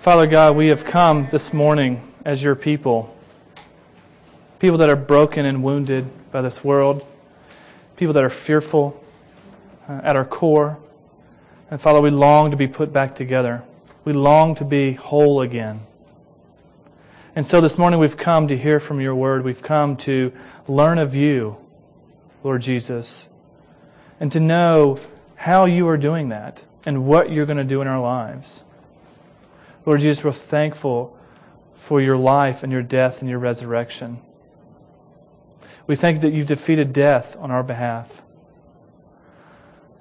Father God, we have come this morning as your people. People that are broken and wounded by this world. People that are fearful uh, at our core. And Father, we long to be put back together. We long to be whole again. And so this morning we've come to hear from your word. We've come to learn of you, Lord Jesus, and to know how you are doing that and what you're going to do in our lives. Lord Jesus, we're thankful for your life and your death and your resurrection. We thank you that you've defeated death on our behalf.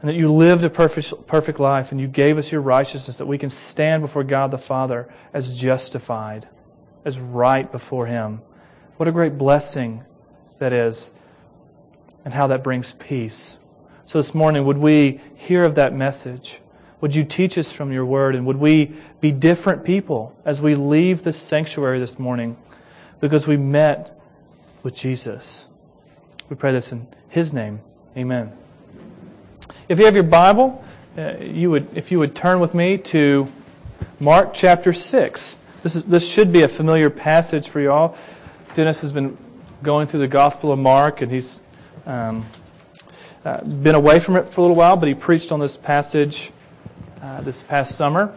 And that you lived a perfect, perfect life and you gave us your righteousness that we can stand before God the Father as justified, as right before Him. What a great blessing that is, and how that brings peace. So this morning, would we hear of that message? Would you teach us from your word? And would we be different people as we leave this sanctuary this morning because we met with Jesus? We pray this in his name. Amen. If you have your Bible, uh, you would, if you would turn with me to Mark chapter 6. This, is, this should be a familiar passage for you all. Dennis has been going through the Gospel of Mark, and he's um, uh, been away from it for a little while, but he preached on this passage uh, this past summer.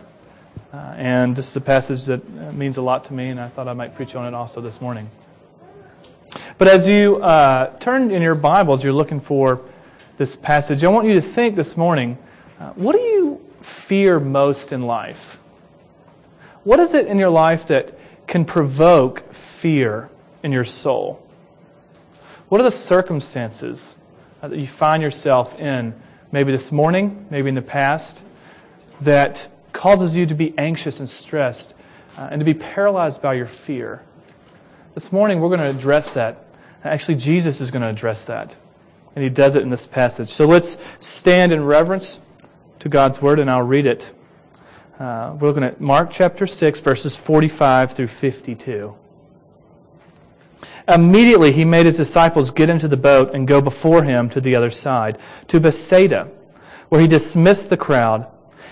Uh, and this is a passage that uh, means a lot to me, and I thought I might preach on it also this morning. But as you uh, turn in your Bibles, you're looking for this passage, I want you to think this morning uh, what do you fear most in life? What is it in your life that can provoke fear in your soul? What are the circumstances that you find yourself in, maybe this morning, maybe in the past, that causes you to be anxious and stressed uh, and to be paralyzed by your fear. This morning, we're going to address that. Actually, Jesus is going to address that. And he does it in this passage. So let's stand in reverence to God's word, and I'll read it. Uh, we're looking at Mark chapter 6, verses 45 through 52. Immediately, he made his disciples get into the boat and go before him to the other side, to Bethsaida, where he dismissed the crowd.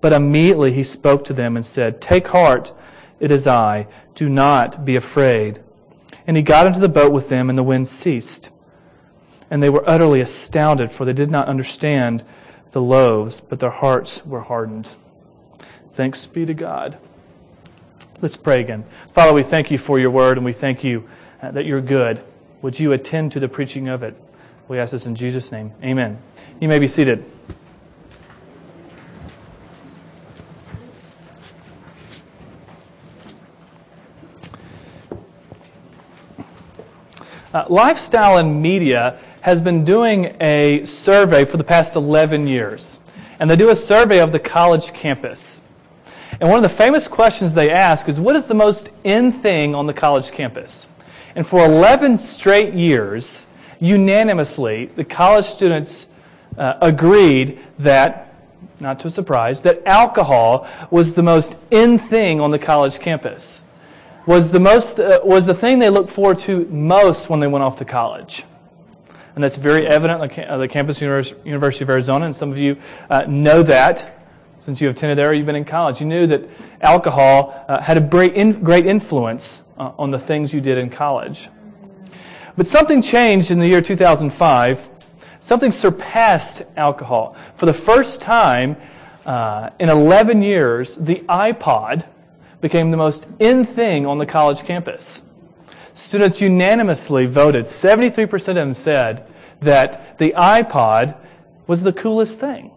But immediately he spoke to them and said, Take heart, it is I. Do not be afraid. And he got into the boat with them, and the wind ceased. And they were utterly astounded, for they did not understand the loaves, but their hearts were hardened. Thanks be to God. Let's pray again. Father, we thank you for your word, and we thank you uh, that you're good. Would you attend to the preaching of it? We ask this in Jesus' name. Amen. You may be seated. Uh, Lifestyle and Media has been doing a survey for the past 11 years. And they do a survey of the college campus. And one of the famous questions they ask is what is the most in thing on the college campus? And for 11 straight years, unanimously, the college students uh, agreed that, not to a surprise, that alcohol was the most in thing on the college campus was the most uh, was the thing they looked forward to most when they went off to college. And that's very evident at the campus University of Arizona, and some of you uh, know that since you attended there you've been in college. You knew that alcohol uh, had a great, in, great influence uh, on the things you did in college. But something changed in the year 2005. Something surpassed alcohol. For the first time uh, in 11 years, the iPod became the most in thing on the college campus. Students unanimously voted, 73% of them said that the iPod was the coolest thing.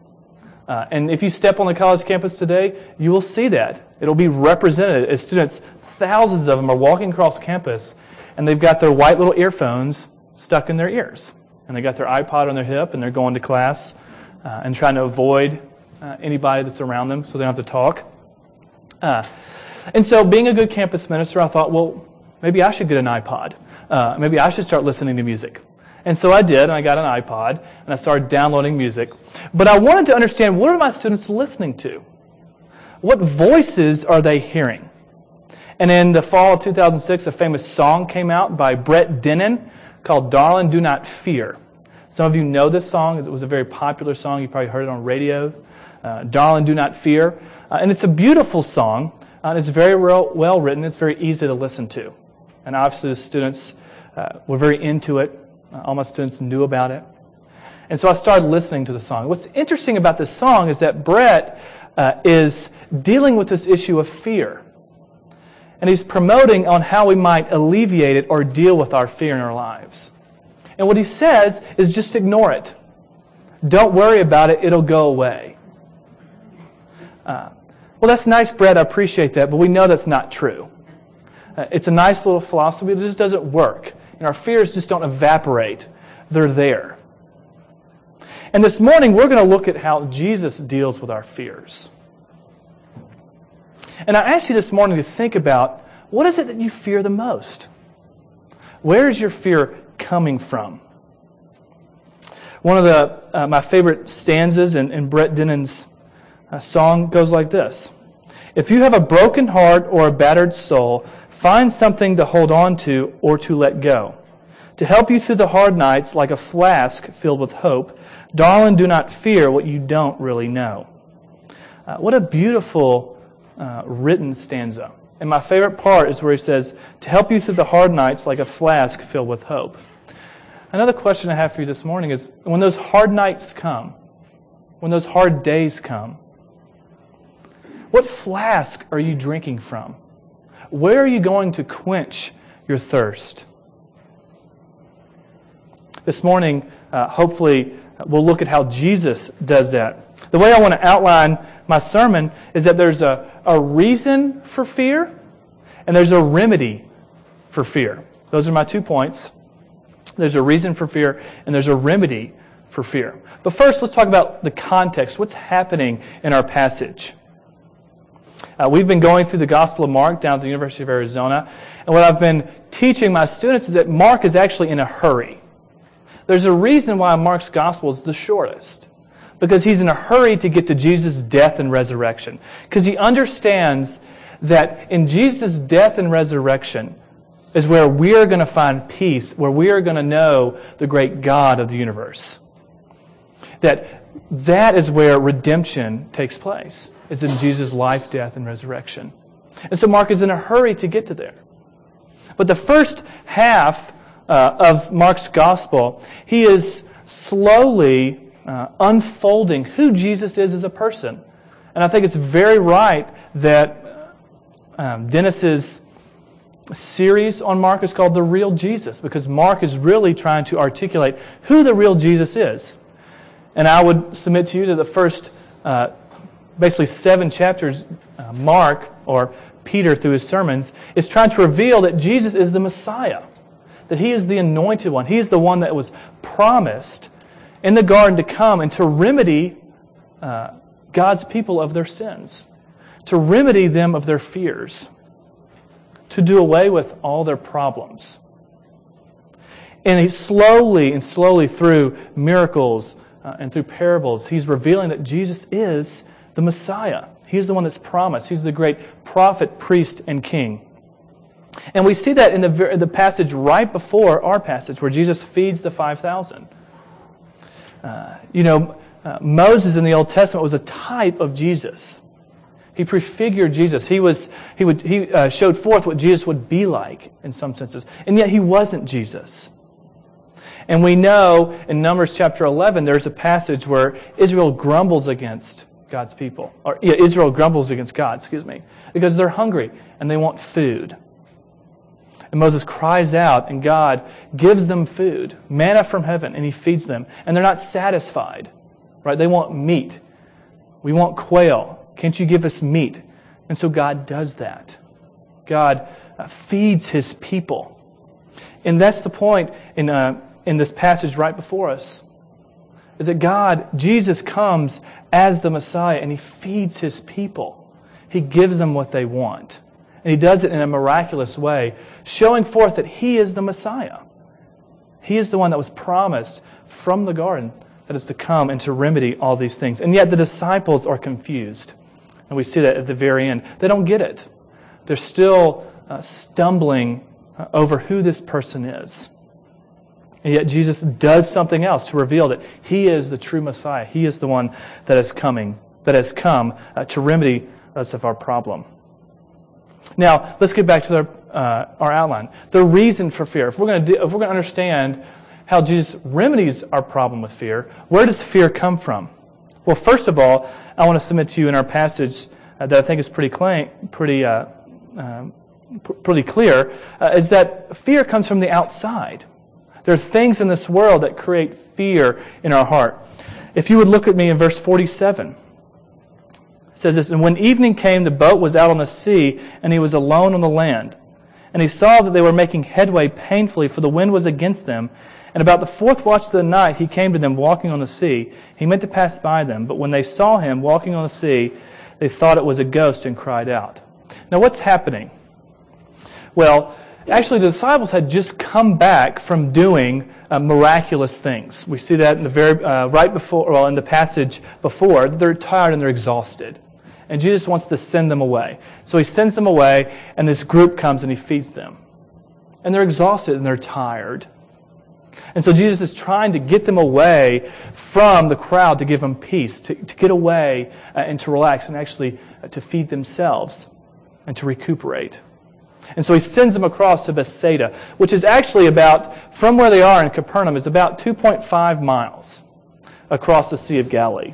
Uh, and if you step on the college campus today, you will see that. It'll be represented as students, thousands of them are walking across campus and they've got their white little earphones stuck in their ears. And they got their iPod on their hip and they're going to class uh, and trying to avoid uh, anybody that's around them so they don't have to talk. Uh, and so, being a good campus minister, I thought, well, maybe I should get an iPod. Uh, maybe I should start listening to music. And so I did, and I got an iPod, and I started downloading music. But I wanted to understand what are my students listening to? What voices are they hearing? And in the fall of 2006, a famous song came out by Brett Dennen called Darling Do Not Fear. Some of you know this song. It was a very popular song. You probably heard it on radio. Uh, Darling Do Not Fear. Uh, and it's a beautiful song. Uh, it's very well, well written. It's very easy to listen to. And obviously, the students uh, were very into it. Uh, all my students knew about it. And so I started listening to the song. What's interesting about this song is that Brett uh, is dealing with this issue of fear. And he's promoting on how we might alleviate it or deal with our fear in our lives. And what he says is just ignore it. Don't worry about it, it'll go away. Uh, well, that's nice, Brett. I appreciate that, but we know that's not true. Uh, it's a nice little philosophy, but it just doesn't work. And our fears just don't evaporate, they're there. And this morning, we're going to look at how Jesus deals with our fears. And I ask you this morning to think about what is it that you fear the most? Where is your fear coming from? One of the, uh, my favorite stanzas in, in Brett Dennen's uh, song goes like this If you have a broken heart or a battered soul, find something to hold on to or to let go. To help you through the hard nights like a flask filled with hope, darling, do not fear what you don't really know. Uh, what a beautiful uh, written stanza. And my favorite part is where he says, To help you through the hard nights like a flask filled with hope. Another question I have for you this morning is when those hard nights come, when those hard days come, what flask are you drinking from? Where are you going to quench your thirst? This morning, uh, hopefully, we'll look at how Jesus does that. The way I want to outline my sermon is that there's a, a reason for fear and there's a remedy for fear. Those are my two points. There's a reason for fear and there's a remedy for fear. But first, let's talk about the context. What's happening in our passage? Uh, we've been going through the Gospel of Mark down at the University of Arizona, and what I've been teaching my students is that Mark is actually in a hurry. There's a reason why Mark's Gospel is the shortest because he's in a hurry to get to Jesus' death and resurrection. Because he understands that in Jesus' death and resurrection is where we are going to find peace, where we are going to know the great God of the universe. That that is where redemption takes place, is in Jesus' life, death, and resurrection. And so Mark is in a hurry to get to there. But the first half uh, of Mark's gospel, he is slowly uh, unfolding who Jesus is as a person. And I think it's very right that um, Dennis's series on Mark is called The Real Jesus because Mark is really trying to articulate who the real Jesus is. And I would submit to you that the first uh, basically seven chapters, uh, Mark, or Peter through his sermons, is trying to reveal that Jesus is the Messiah, that he is the anointed one. He is the one that was promised in the garden to come and to remedy uh, God's people of their sins, to remedy them of their fears, to do away with all their problems. And he slowly and slowly through miracles uh, and through parables, he's revealing that Jesus is the Messiah. He's the one that's promised. He's the great prophet, priest, and king. And we see that in the, the passage right before our passage where Jesus feeds the 5,000. Uh, you know, uh, Moses in the Old Testament was a type of Jesus. He prefigured Jesus. He, was, he, would, he uh, showed forth what Jesus would be like in some senses. And yet he wasn't Jesus. And we know in Numbers chapter 11, there's a passage where Israel grumbles against God's people. Or yeah, Israel grumbles against God, excuse me, because they're hungry and they want food. And Moses cries out, and God gives them food, manna from heaven, and he feeds them. And they're not satisfied, right? They want meat. We want quail. Can't you give us meat? And so God does that. God uh, feeds his people. And that's the point in, uh, in this passage right before us. Is that God, Jesus comes as the Messiah and he feeds his people. He gives them what they want. And he does it in a miraculous way, showing forth that he is the Messiah. He is the one that was promised from the garden that is to come and to remedy all these things. And yet the disciples are confused. And we see that at the very end. They don't get it. They're still uh, stumbling uh, over who this person is. And yet Jesus does something else to reveal that he is the true Messiah. He is the one that is coming, that has come uh, to remedy us of our problem. Now, let's get back to our, uh, our outline. The reason for fear. If we're going to if we're going to understand how Jesus remedies our problem with fear, where does fear come from? Well, first of all, I want to submit to you in our passage uh, that I think is pretty, clean, pretty, uh, um, pretty clear, uh, is that fear comes from the outside. There are things in this world that create fear in our heart. If you would look at me in verse 47, it says this, And when evening came, the boat was out on the sea, and he was alone on the land. And he saw that they were making headway painfully, for the wind was against them. And about the fourth watch of the night, he came to them walking on the sea. He meant to pass by them, but when they saw him walking on the sea, they thought it was a ghost and cried out. Now, what's happening? Well, actually, the disciples had just come back from doing uh, miraculous things. We see that in the very uh, right before, well, in the passage before. They're tired and they're exhausted, and Jesus wants to send them away. So he sends them away, and this group comes and he feeds them, and they're exhausted and they're tired. And so Jesus is trying to get them away from the crowd to give them peace, to, to get away uh, and to relax and actually uh, to feed themselves and to recuperate. And so he sends them across to Bethsaida, which is actually about, from where they are in Capernaum, is about 2.5 miles across the Sea of Galilee.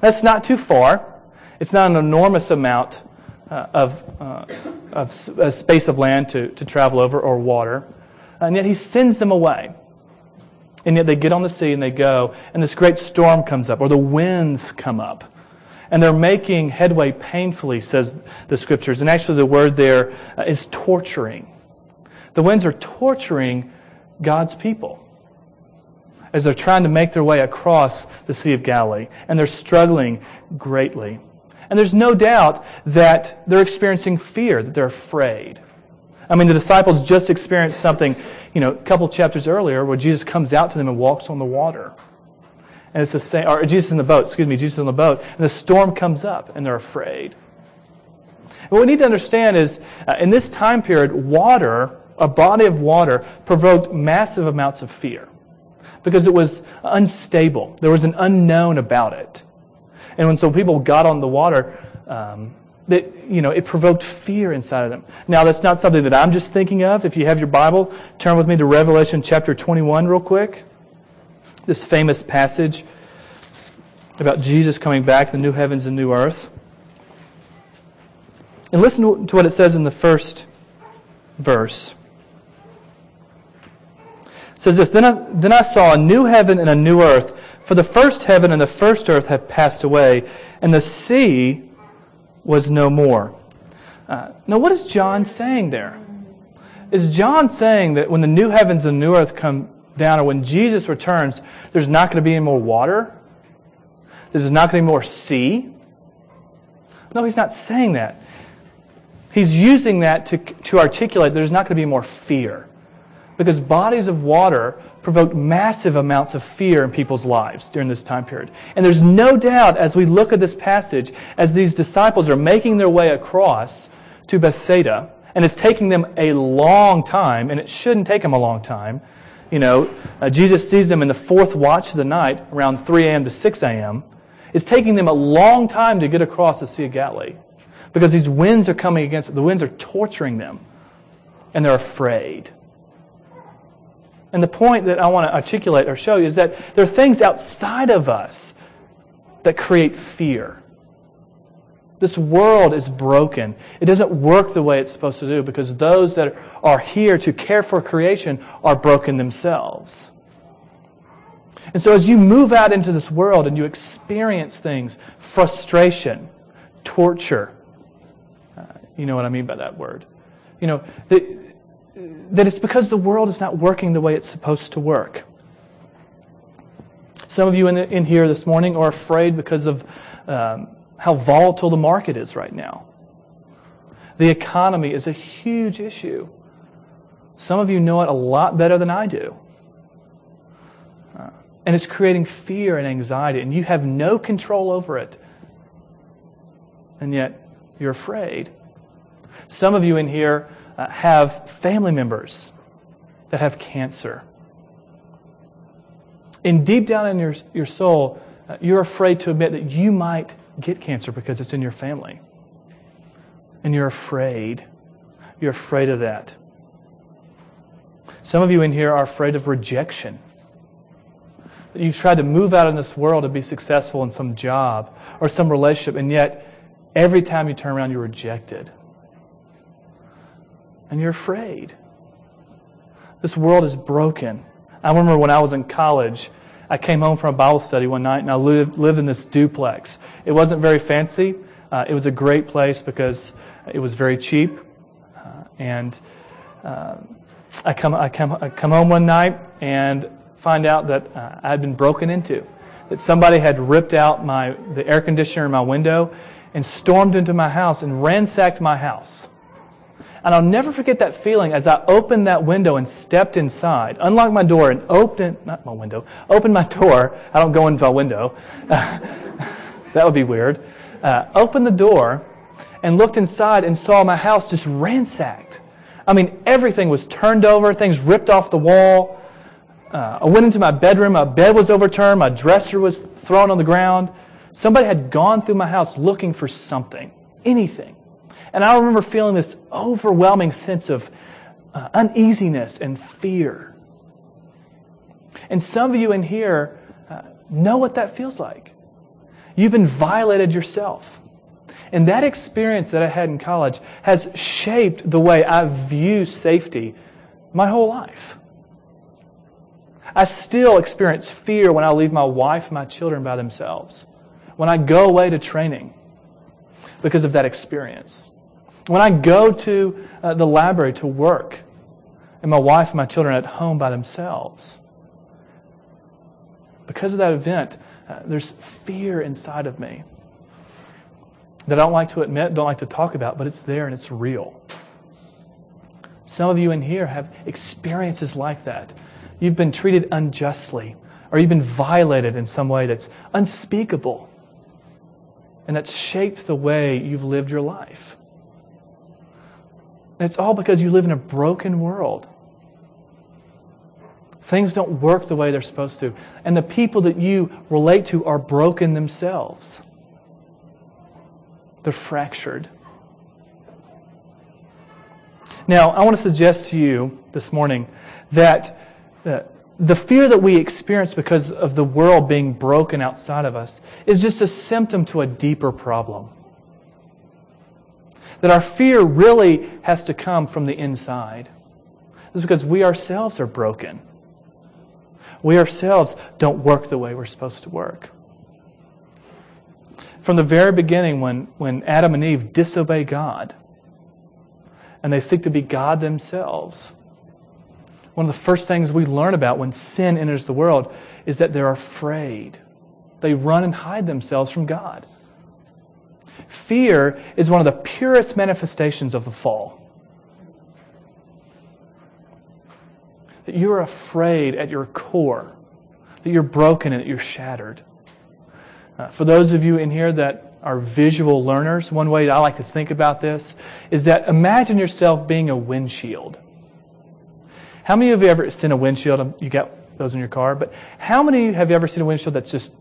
That's not too far. It's not an enormous amount uh, of, uh, of a space of land to, to travel over or water. And yet he sends them away. And yet they get on the sea and they go, and this great storm comes up, or the winds come up. And they're making headway painfully, says the scriptures. And actually, the word there uh, torturing. The winds are torturing God's people as they're trying to make their way across the Sea of Galilee. And they're struggling greatly. And there's no doubt that they're experiencing fear, that they're afraid. I mean, the disciples just experienced something, you know, a couple chapters earlier where Jesus comes out to them and walks on the water. And it's the same, or Jesus in the boat, excuse me, Jesus in the boat, and the storm comes up and they're afraid. What we need to understand is uh, in this time period, water, a body of water, provoked massive amounts of fear because it was unstable. There was an unknown about it. And when so people got on the water, um, that you know it provoked fear inside of them now that's not something that i'm just thinking of if you have your bible turn with me to revelation chapter 21 real quick this famous passage about jesus coming back the new heavens and new earth and listen to what it says in the first verse it says this then I, then I saw a new heaven and a new earth for the first heaven and the first earth have passed away and the sea was no more. Uh, now, what is John saying there? Is John saying that when the new heavens and new earth come down, or when Jesus returns, there's not going to be any more water? There's not going to be more sea? No, he's not saying that. He's using that to, to articulate there's not going to be more fear. Because bodies of water provoked massive amounts of fear in people's lives during this time period. And there's no doubt as we look at this passage, as these disciples are making their way across to Bethsaida, and it's taking them a long time, and it shouldn't take them a long time. You know, uh, Jesus sees them in the fourth watch of the night, around 3 a.m. to 6 a.m. It's taking them a long time to get across the Sea of Galilee because these winds are coming against them. The winds are torturing them, and they're afraid. And the point that I want to articulate or show you is that there are things outside of us that create fear. This world is broken. It doesn't work the way it's supposed to do because those that are here to care for creation are broken themselves. And so as you move out into this world and you experience things, frustration, torture, uh, you know what I mean by that word. You know, the, that it's because the world is not working the way it's supposed to work. Some of you in, the, in here this morning are afraid because of um, how volatile the market is right now. The economy is a huge issue. Some of you know it a lot better than I do. Uh, and it's creating fear and anxiety, and you have no control over it. And yet, you're afraid. Some of you in here uh, have family members that have cancer. And deep down in your, your soul, uh, you're afraid to admit that you might get cancer because it's in your family. And you're afraid. You're afraid of that. Some of you in here are afraid of rejection. You've tried to move out in this world to be successful in some job or some relationship, and yet every time you turn around, you're rejected. And you're afraid. This world is broken. I remember when I was in college, I came home from a Bible study one night and I lived, lived in this duplex. It wasn't very fancy. Uh, it was a great place because it was very cheap. Uh, and uh, I, come, I, come, I come home one night and find out that uh, I had been broken into. That somebody had ripped out my, the air conditioner in my window and stormed into my house and ransacked my house. And I'll never forget that feeling as I opened that window and stepped inside, unlocked my door and opened, not my window, opened my door. I don't go into a window. that would be weird. Uh, opened the door and looked inside and saw my house just ransacked. I mean, everything was turned over, things ripped off the wall. Uh, I went into my bedroom, my bed was overturned, my dresser was thrown on the ground. Somebody had gone through my house looking for something, anything. And I remember feeling this overwhelming sense of uh, uneasiness and fear. And some of you in here uh, know what that feels like. You've been violated yourself. And that experience that I had in college has shaped the way I view safety my whole life. I still experience fear when I leave my wife and my children by themselves, when I go away to training because of that experience. When I go to uh, the library to work, and my wife and my children are at home by themselves, because of that event, uh, there's fear inside of me that I don't like to admit, don't like to talk about, but it's there and it's real. Some of you in here have experiences like that. You've been treated unjustly, or you've been violated in some way that's unspeakable, and that's shaped the way you've lived your life. And it's all because you live in a broken world. Things don't work the way they're supposed to. And the people that you relate to are broken themselves. They're fractured. Now, I want to suggest to you this morning that uh, the fear that we experience because of the world being broken outside of us is just a symptom to a deeper problem that our fear really has to come from the inside. It's because we ourselves are broken. We ourselves don't work the way we're supposed to work. From the very beginning, when, when Adam and Eve disobey God and they seek to be God themselves, one of the first things we learn about when sin enters the world is that they're afraid. They run and hide themselves from God. Fear is one of the purest manifestations of the fall. That you're afraid at your core, that you're broken and that you're shattered. Uh, for those of you in here that are visual learners, one way I like to think about this is that imagine yourself being a windshield. How many of you ever seen a windshield? You got those in your car, but how many have you ever seen a windshield that's just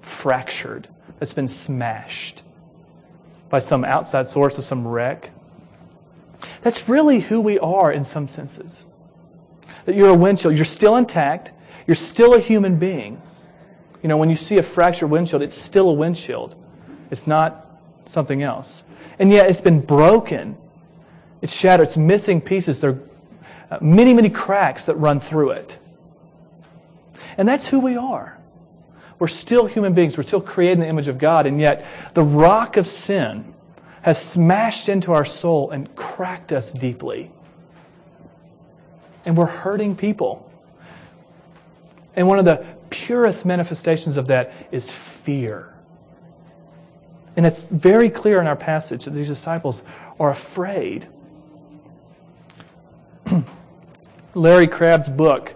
fractured, that's been smashed? By some outside source of some wreck. That's really who we are in some senses. That you're a windshield, you're still intact, you're still a human being. You know, when you see a fractured windshield, it's still a windshield. It's not something else. And yet it's been broken. It's shattered. It's missing pieces. There are many, many cracks that run through it. And that's who we are. We're still human beings. We're still created in the image of God. And yet, the rock of sin has smashed into our soul and cracked us deeply. And we're hurting people. And one of the purest manifestations of that is fear. And it's very clear in our passage that these disciples are afraid. Larry Crabb's book,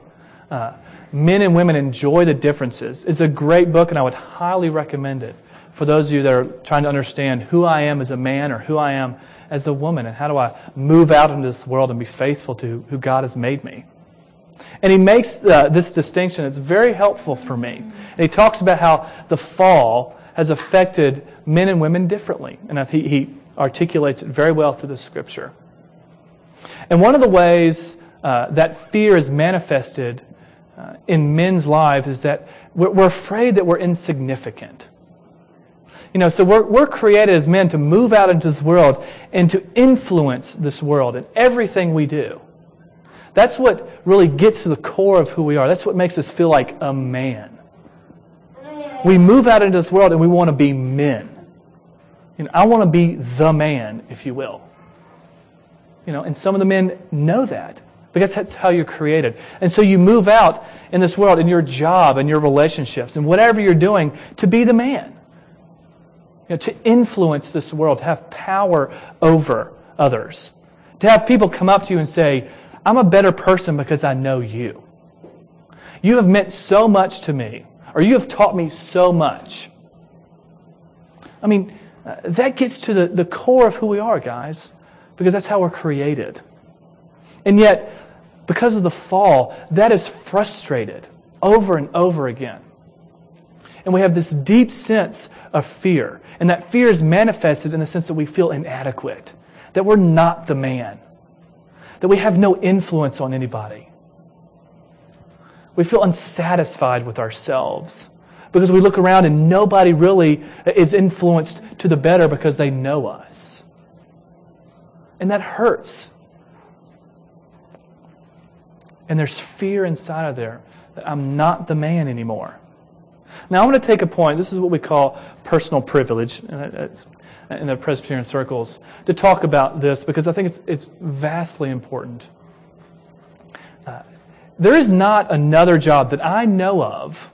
uh, Men and Women Enjoy the Differences, is a great book, and I would highly recommend it for those of you that are trying to understand who I am as a man or who I am as a woman, and how do I move out into this world and be faithful to who God has made me. And he makes uh, this distinction. It's very helpful for me. And he talks about how the fall has affected men and women differently. And I think he articulates it very well through the scripture. And one of the ways uh, that fear is manifested uh, in men's lives is that we're, we're afraid that we're insignificant. You know, so we're, we're created as men to move out into this world and to influence this world in everything we do. That's what really gets to the core of who we are. That's what makes us feel like a man. We move out into this world and we want to be men. You know, I want to be the man, if you will. You know, and some of the men know that because that's how you're created. And so you move out in this world in your job and your relationships and whatever you're doing to be the man. You know, to influence this world, to have power over others. To have people come up to you and say, I'm a better person because I know you. You have meant so much to me, or you have taught me so much. I mean, uh, that gets to the, the core of who we are, guys, because that's how we're created. And yet, because of the fall, that is frustrated over and over again. And we have this deep sense of fear. And that fear is manifested in the sense that we feel inadequate, that we're not the man that we have no influence on anybody. We feel unsatisfied with ourselves because we look around and nobody really is influenced to the better because they know us. And that hurts. And there's fear inside of there that I'm not the man anymore. Now, I want to take a point. This is what we call personal privilege. In the Presbyterian circles to talk about this because I think it's, it's vastly important. Uh, there is not another job that I know of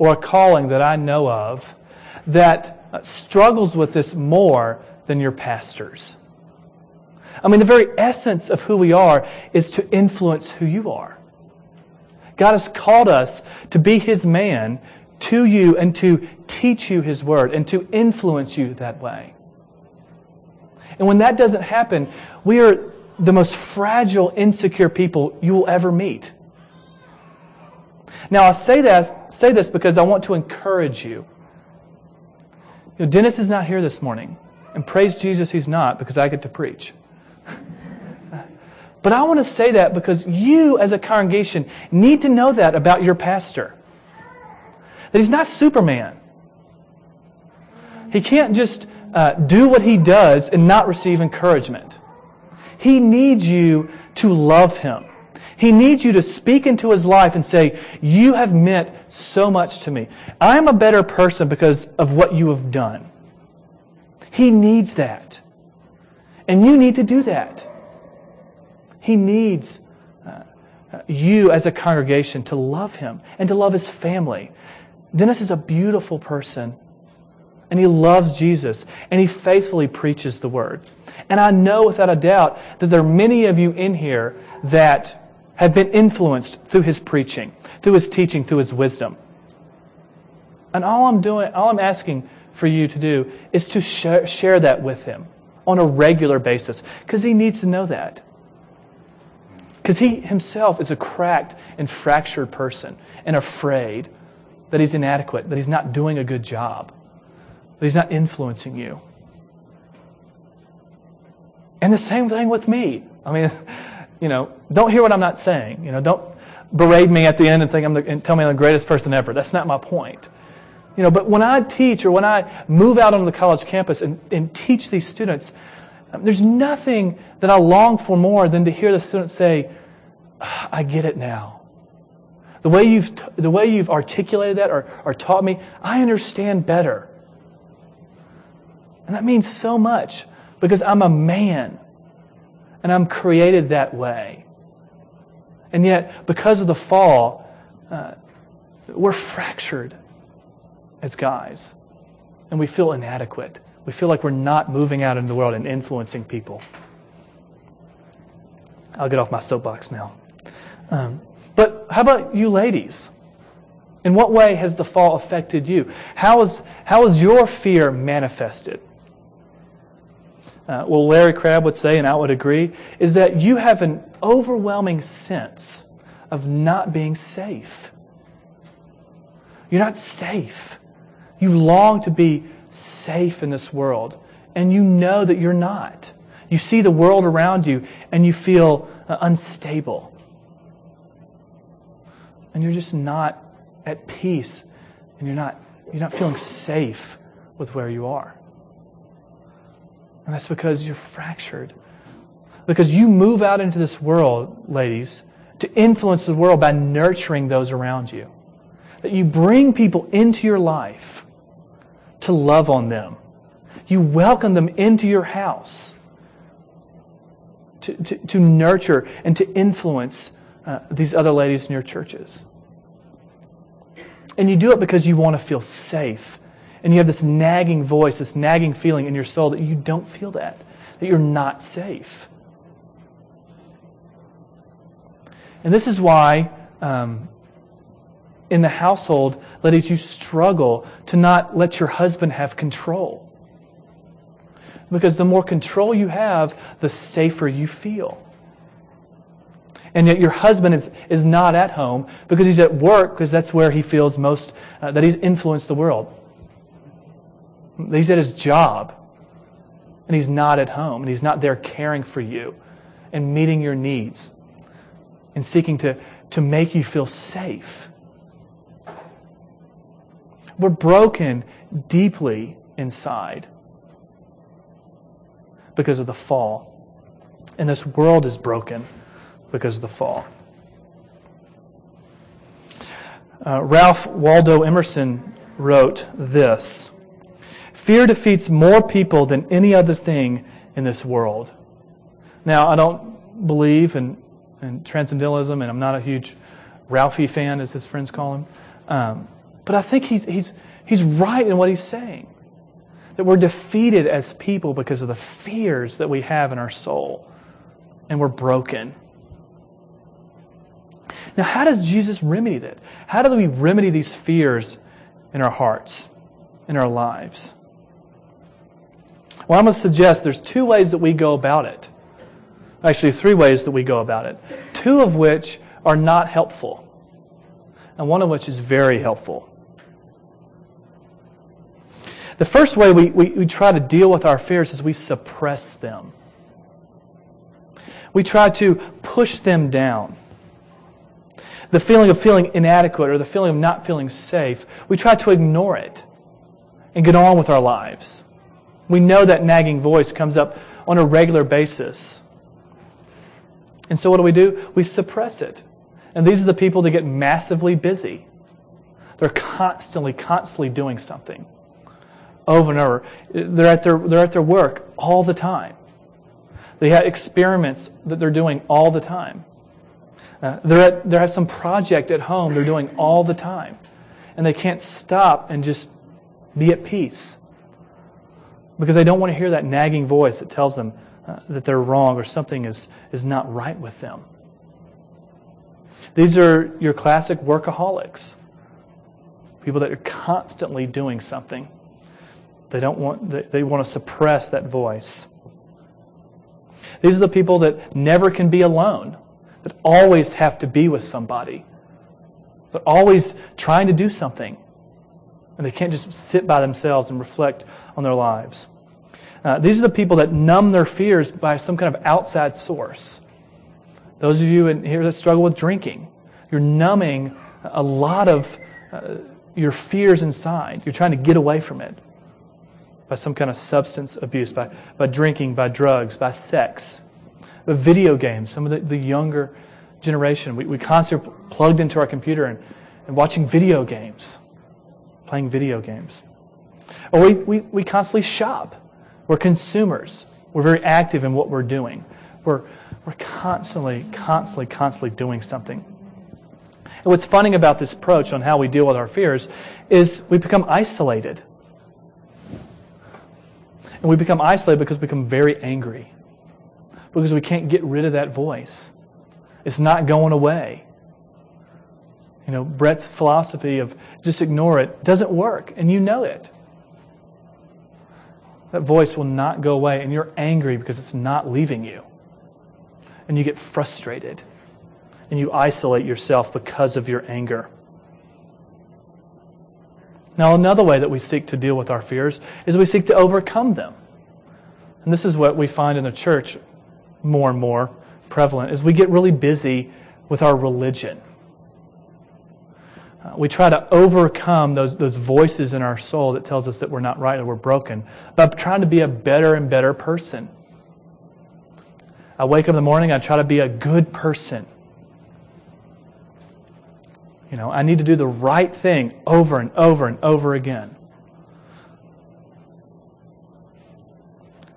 or a calling that I know of that uh, struggles with this more than your pastors. I mean, the very essence of who we are is to influence who you are. God has called us to be His man to you and to teach you His Word and to influence you that way. And when that doesn't happen, we are the most fragile, insecure people you will ever meet. Now, I say that say this because I want to encourage you. you know, Dennis is not here this morning, and praise Jesus, he's not because I get to preach. But I want to say that because you, as a congregation, need to know that about your pastor. That he's not Superman. He can't just uh, do what he does and not receive encouragement. He needs you to love him. He needs you to speak into his life and say, You have meant so much to me. I am a better person because of what you have done. He needs that. And you need to do that. He needs uh, you as a congregation to love him and to love his family Dennis is a beautiful person. And he loves Jesus. And he faithfully preaches the word. And I know without a doubt that there are many of you in here that have been influenced through his preaching, through his teaching, through his wisdom. And all I'm doing, all I'm asking for you to do is to share, share that with him on a regular basis because he needs to know that. Because he himself is a cracked and fractured person and afraid that he's inadequate, that he's not doing a good job, that he's not influencing you. And the same thing with me. I mean, you know, don't hear what I'm not saying. You know, don't berate me at the end and think I'm the, and tell me I'm the greatest person ever. That's not my point. You know, but when I teach or when I move out on the college campus and, and teach these students, um, there's nothing that I long for more than to hear the student say, I get it now. The way you've, the way you've articulated that or, or taught me, I understand better. And that means so much because I'm a man and I'm created that way. And yet, because of the fall, uh, we're fractured as guys and we feel inadequate. We feel like we're not moving out into the world and influencing people. I'll get off my soapbox now. Um, but how about you ladies? In what way has the fall affected you? How is, how is your fear manifested? Uh, well, Larry Crabb would say, and I would agree, is that you have an overwhelming sense of not being safe. You're not safe. You long to be safe in this world, and you know that you're not. You see the world around you, and you feel uh, unstable. And you're just not at peace, and you're not, you're not feeling safe with where you are. And that's because you're fractured. Because you move out into this world, ladies, to influence the world by nurturing those around you. That you bring people into your life to love on them. You welcome them into your house to, to, to nurture and to influence uh, these other ladies in your churches. And you do it because you want to feel safe. And you have this nagging voice, this nagging feeling in your soul that you don't feel that, that you're not safe. And this is why um, in the household, ladies, you struggle to not let your husband have control. Because the more control you have, the safer you feel. And yet your husband is, is not at home because he's at work because that's where he feels most, uh, that he's influenced the world. He's at his job and he's not at home and he's not there caring for you and meeting your needs and seeking to, to make you feel safe. We're broken deeply inside because of the fall. And this world is broken because of the fall. Uh, Ralph Waldo Emerson wrote this Fear defeats more people than any other thing in this world. Now, I don't believe in, in transcendentalism, and I'm not a huge Ralphie fan, as his friends call him. Um, but I think he's, he's, he's right in what he's saying that we're defeated as people because of the fears that we have in our soul, and we're broken. Now, how does Jesus remedy that? How do we remedy these fears in our hearts, in our lives? Well, I'm going to suggest there's two ways that we go about it. Actually, three ways that we go about it. Two of which are not helpful, and one of which is very helpful. The first way we, we, we try to deal with our fears is we suppress them. We try to push them down. The feeling of feeling inadequate or the feeling of not feeling safe, we try to ignore it and get on with our lives. We know that nagging voice comes up on a regular basis. And so what do we do? We suppress it. And these are the people that get massively busy. They're constantly, constantly doing something over and over. They're at their, they're at their work all the time. They have experiments that they're doing all the time. Uh, they're at, they have some project at home they're doing all the time. And they can't stop and just be at peace because they don't want to hear that nagging voice that tells them uh, that they're wrong or something is, is not right with them. These are your classic workaholics. People that are constantly doing something. They don't want, they, want to suppress that voice. These are the people that never can be alone, that always have to be with somebody. They're always trying to do something. And they can't just sit by themselves and reflect on their lives. Uh, these are the people that numb their fears by some kind of outside source. Those of you in here that struggle with drinking, you're numbing a lot of uh, your fears inside. You're trying to get away from it by some kind of substance abuse, by, by drinking, by drugs, by sex, by video games. Some of the, the younger generation, we, we constantly plugged into our computer and, and watching video games, playing video games. Or we, we, we constantly shop. We're consumers. We're very active in what we're doing. We're, we're constantly, constantly, constantly doing something. And what's funny about this approach on how we deal with our fears is we become isolated. And we become isolated because we become very angry. Because we can't get rid of that voice. It's not going away. You know, Brett's philosophy of just ignore it doesn't work, and you know it. That voice will not go away, and you're angry because it's not leaving you. And you get frustrated, and you isolate yourself because of your anger. Now, another way that we seek to deal with our fears is we seek to overcome them. And this is what we find in the church more and more prevalent is we get really busy with our religion. Uh, we try to overcome those, those voices in our soul that tells us that we're not right or we're broken by trying to be a better and better person. I wake up in the morning, I try to be a good person. You know, I need to do the right thing over and over and over again.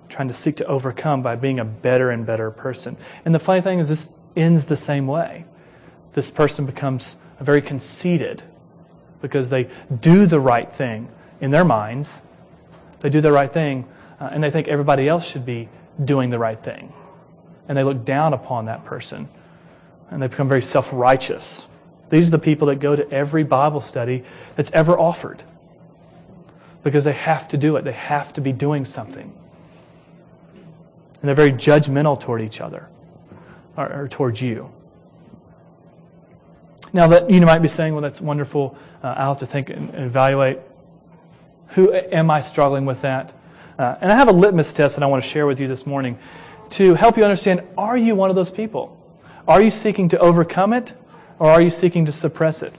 Trying to seek to overcome by being a better and better person. And the funny thing is, this ends the same way. This person becomes very conceited because they do the right thing in their minds. They do the right thing, uh, and they think everybody else should be doing the right thing. And they look down upon that person, and they become very self righteous. These are the people that go to every Bible study that's ever offered because they have to do it, they have to be doing something. And they're very judgmental toward each other or, or towards you. Now, that you might be saying, well, that's wonderful. Uh, I'll have to think and, evaluate. Who am I struggling with that? Uh, and I have a litmus test that I want to share with you this morning to help you understand are you one of those people? Are you seeking to overcome it or are you seeking to suppress it?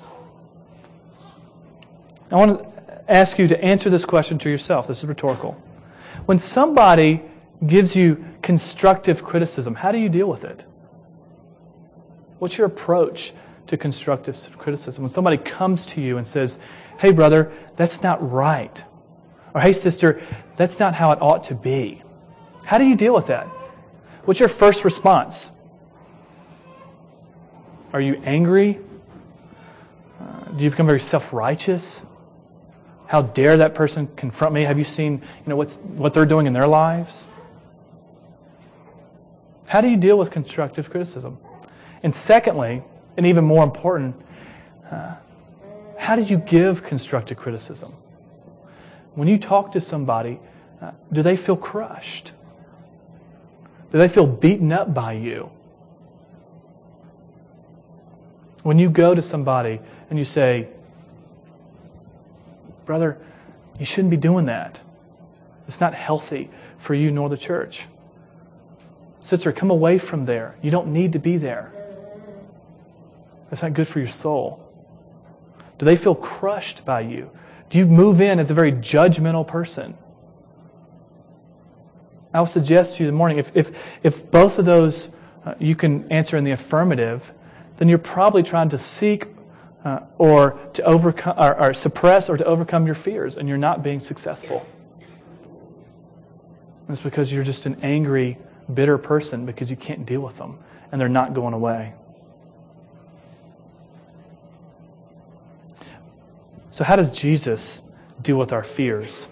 I want to ask you to answer this question to yourself. This is rhetorical. When somebody gives you constructive criticism, how do you deal with it? What's your approach to constructive criticism? When somebody comes to you and says, hey, brother, that's not right. Or hey, sister, that's not how it ought to be. How do you deal with that? What's your first response? Are you angry? Uh, do you become very self righteous? How dare that person confront me? Have you seen you know, what's, what they're doing in their lives? How do you deal with constructive criticism? And secondly, and even more important, uh, how do you give constructive criticism? When you talk to somebody, uh, do they feel crushed? Do they feel beaten up by you? When you go to somebody and you say, Brother, you shouldn't be doing that. It's not healthy for you nor the church. Sister, come away from there. You don't need to be there. That's not good for your soul. Do they feel crushed by you? Do you move in as a very judgmental person? I would suggest to you this morning if, if, if both of those uh, you can answer in the affirmative, then you're probably trying to seek uh, or to overcome or, or suppress or to overcome your fears, and you're not being successful. And it's because you're just an angry, bitter person because you can't deal with them, and they're not going away. So, how does Jesus deal with our fears?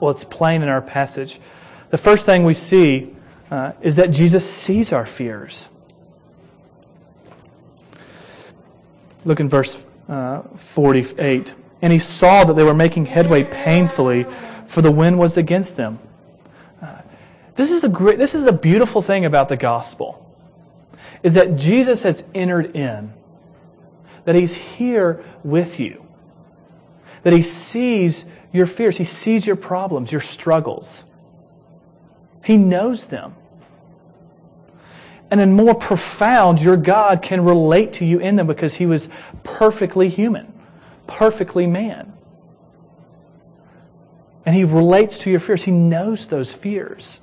Well, it's plain in our passage. The first thing we see uh, is that Jesus sees our fears. Look in verse uh, 48. And he saw that they were making headway painfully, for the wind was against them. Uh, this is the great, this is a beautiful thing about the gospel, is that Jesus has entered in, that he's here with you, that he sees your fears, he sees your problems, your struggles. He knows them and in more profound, your God can relate to you in them because he was perfectly human, perfectly man. And he relates to your fears. He knows those fears.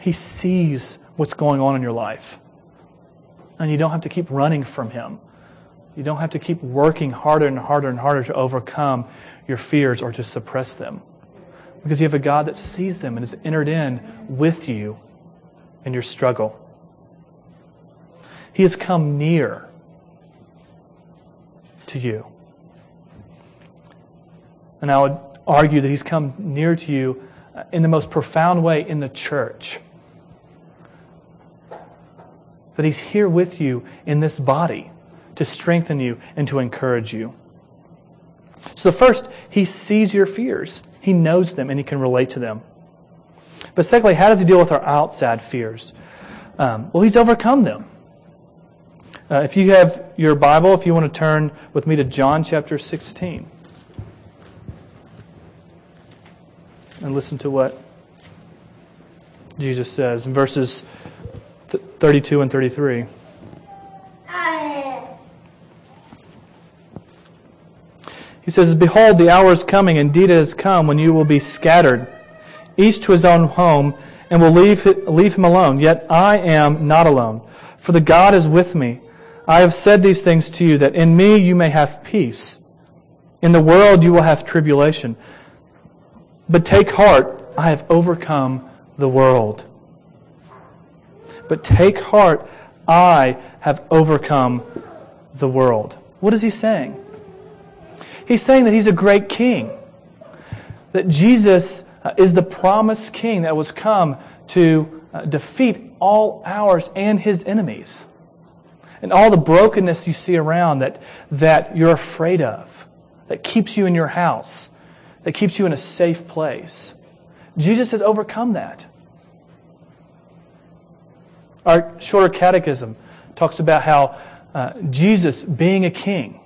He sees what's going on in your life. And you don't have to keep running from him. You don't have to keep working harder and harder and harder to overcome your fears or to suppress them. Because you have a God that sees them and has entered in with you in your struggle. He has come near to you. And I would argue that He's come near to you uh, in the most profound way in the church. That He's here with you in this body to strengthen you and to encourage you. So, the first, He sees your fears, He knows them, and He can relate to them. But secondly, how does He deal with our outside fears? Um, well, He's overcome them. Uh, if you have your Bible, if you want to turn with me to John chapter 16 and listen to what Jesus says in verses 32 and 33. He says, Behold, the hour is coming, indeed it has come, when you will be scattered, each to his own home, and will leave, leave him alone. Yet I am not alone, for the God is with me. I have said these things to you, that in me you may have peace. In the world you will have tribulation. But take heart, I have overcome the world. But take heart, I have overcome the world. What is he saying? He's saying that he's a great king. That Jesus uh, is the promised king that was come to uh, defeat all ours and his enemies and all the brokenness you see around that, that you're afraid of, that keeps you in your house, that keeps you in a safe place. Jesus has overcome that. Our shorter catechism talks about how uh, Jesus, being a king,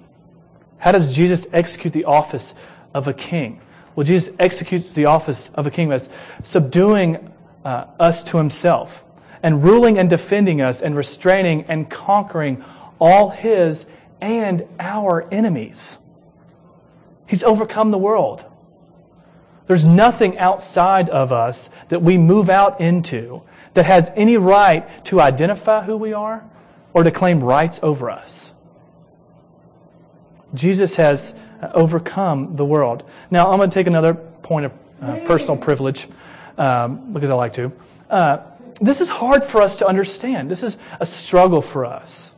how does Jesus execute the office of a king? Well, Jesus executes the office of a king as subduing uh, us to himself and ruling and defending us and restraining and conquering all his and our enemies. He's overcome the world. There's nothing outside of us that we move out into that has any right to identify who we are or to claim rights over us. Jesus has overcome the world. Now, I'm going to take another point of uh, personal privilege um, because I like to. Uh, this is hard for us to understand. This is a struggle for us.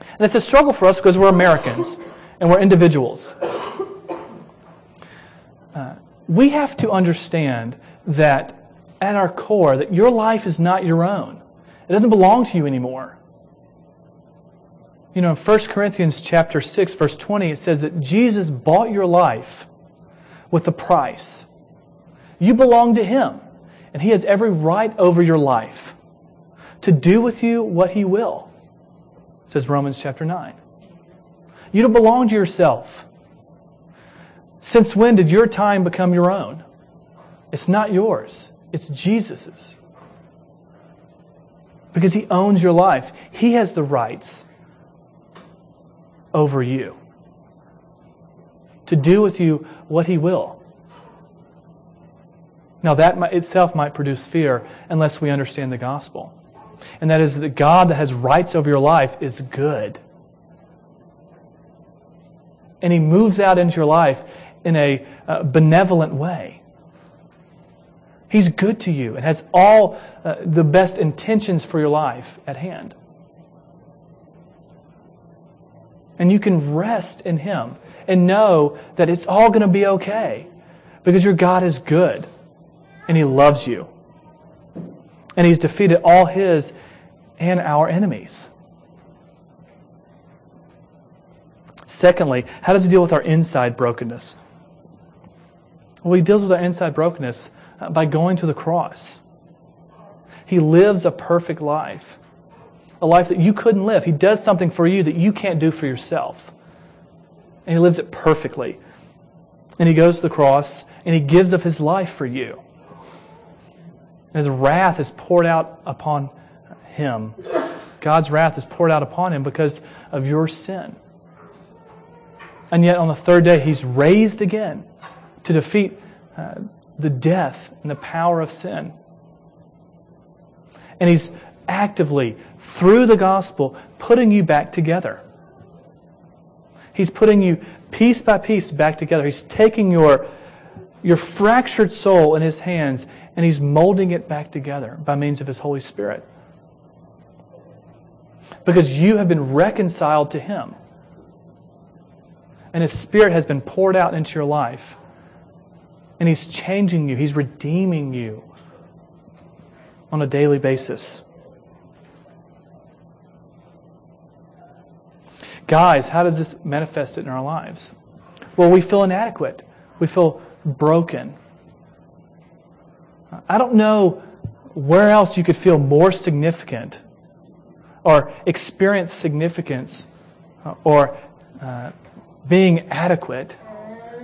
And it's a struggle for us because we're Americans and we're individuals. Uh, we have to understand that at our core, that your life is not your own. It doesn't belong to you anymore. You know, in 1 Corinthians chapter 6, verse 20, it says that Jesus bought your life with a price. You belong to Him and He has every right over your life to do with you what He will, says Romans chapter 9. You don't belong to yourself. Since when did your time become your own? It's not yours, it's Jesus's. Because He owns your life, He has the rights over you to do with you what He will. Now, that itself might produce fear unless we understand the gospel. And that is that God that has rights over your life is good. And He moves out into your life in a uh, benevolent way. He's good to you and has all uh, the best intentions for your life at hand. And you can rest in Him and know that it's all going to be okay because your God is good and He loves you. And He's defeated all His and our enemies. Secondly, how does He deal with our inside brokenness? Well, He deals with our inside brokenness uh, by going to the cross. He lives a perfect life, a life that you couldn't live. He does something for you that you can't do for yourself. And He lives it perfectly. And He goes to the cross and He gives of His life for you. And His wrath is poured out upon him. God's wrath is poured out upon him because of your sin. And yet, on the third day, he's raised again to defeat uh, the death and the power of sin. And he's actively, through the gospel, putting you back together. He's putting you piece by piece back together. He's taking your, your fractured soul in his hands and He's molding it back together by means of His Holy Spirit. Because you have been reconciled to Him. and His Spirit has been poured out into your life. And He's changing you, He's redeeming you on a daily basis. Guys, how does this manifest in our lives? Well, we feel inadequate. We feel broken. I don't know where else you could feel more significant or experience significance uh, or uh, being adequate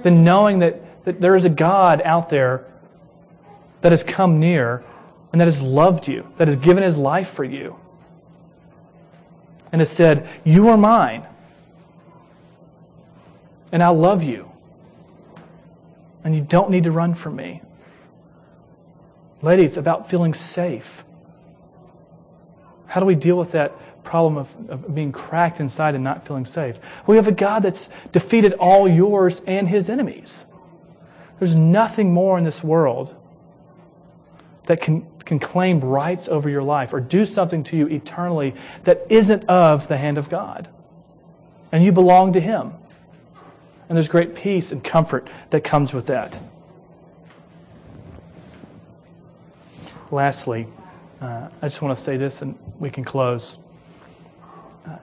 than knowing that, that there is a God out there that has come near and that has loved you, that has given his life for you, and has said, You are mine, and I love you, and you don't need to run from me. Ladies, about feeling safe. How do we deal with that problem of, of, being cracked inside and not feeling safe? We have a God that's defeated all yours and his enemies. There's nothing more in this world that can, can claim rights over your life or do something to you eternally that isn't of the hand of God. And you belong to him. And there's great peace and comfort that comes with that. Lastly, uh, I just want to say this and we can close. Uh,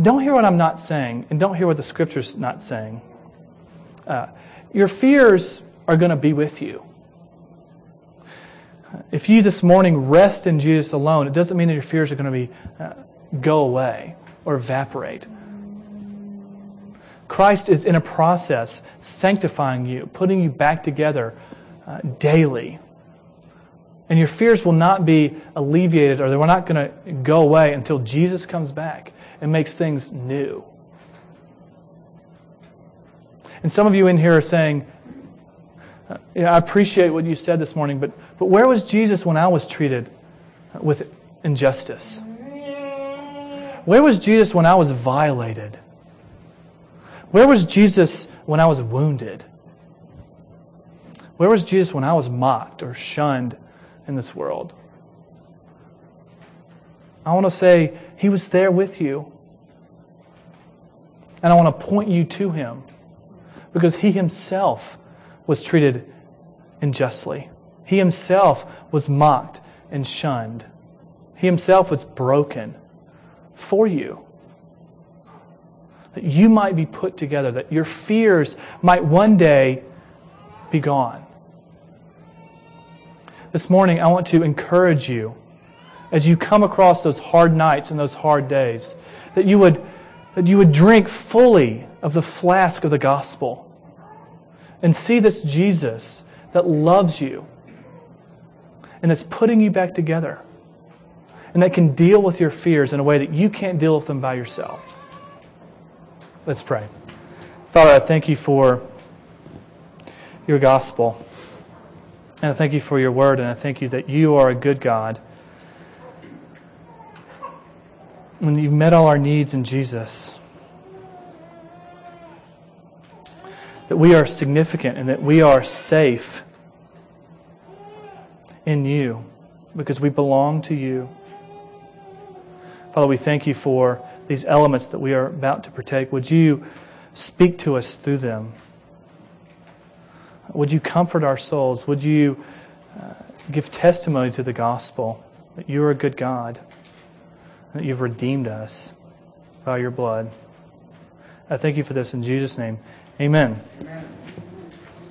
don't hear what I'm not saying, and don't hear what the scripture's not saying. Uh, your fears are going to be with you. If you this morning rest in Jesus alone, it doesn't mean that your fears are going to be uh, go away or evaporate. Christ is in a process sanctifying you, putting you back together uh, daily. And your fears will not be alleviated or they're not going to go away until Jesus comes back and makes things new. And some of you in here are saying, yeah, I appreciate what you said this morning, but, but where was Jesus when I was treated with injustice? Where was Jesus when I was violated? Where was Jesus when I was wounded? Where was Jesus when I was mocked or shunned in this world. I want to say, He was there with you. And I want to point you to Him because He Himself was treated unjustly. He Himself was mocked and shunned. He Himself was broken for you. That you might be put together, that your fears might one day be gone. This morning, I want to encourage you as you come across those hard nights and those hard days that you would, that you would drink fully of the flask of the gospel and see this Jesus that loves you and that's putting you back together and that can deal with your fears in a way that you can't deal with them by yourself. Let's pray. Father, I thank you for your gospel. And I thank you for your word, and I thank you that you are a good God. When you've met all our needs in Jesus, that we are significant and that we are safe in you because we belong to you. Father, we thank you for these elements that we are about to partake. Would you speak to us through them? Would you comfort our souls? Would you uh, give testimony to the gospel that you are a good God, that you've redeemed us by your blood? I thank you for this in Jesus' name. Amen. Amen.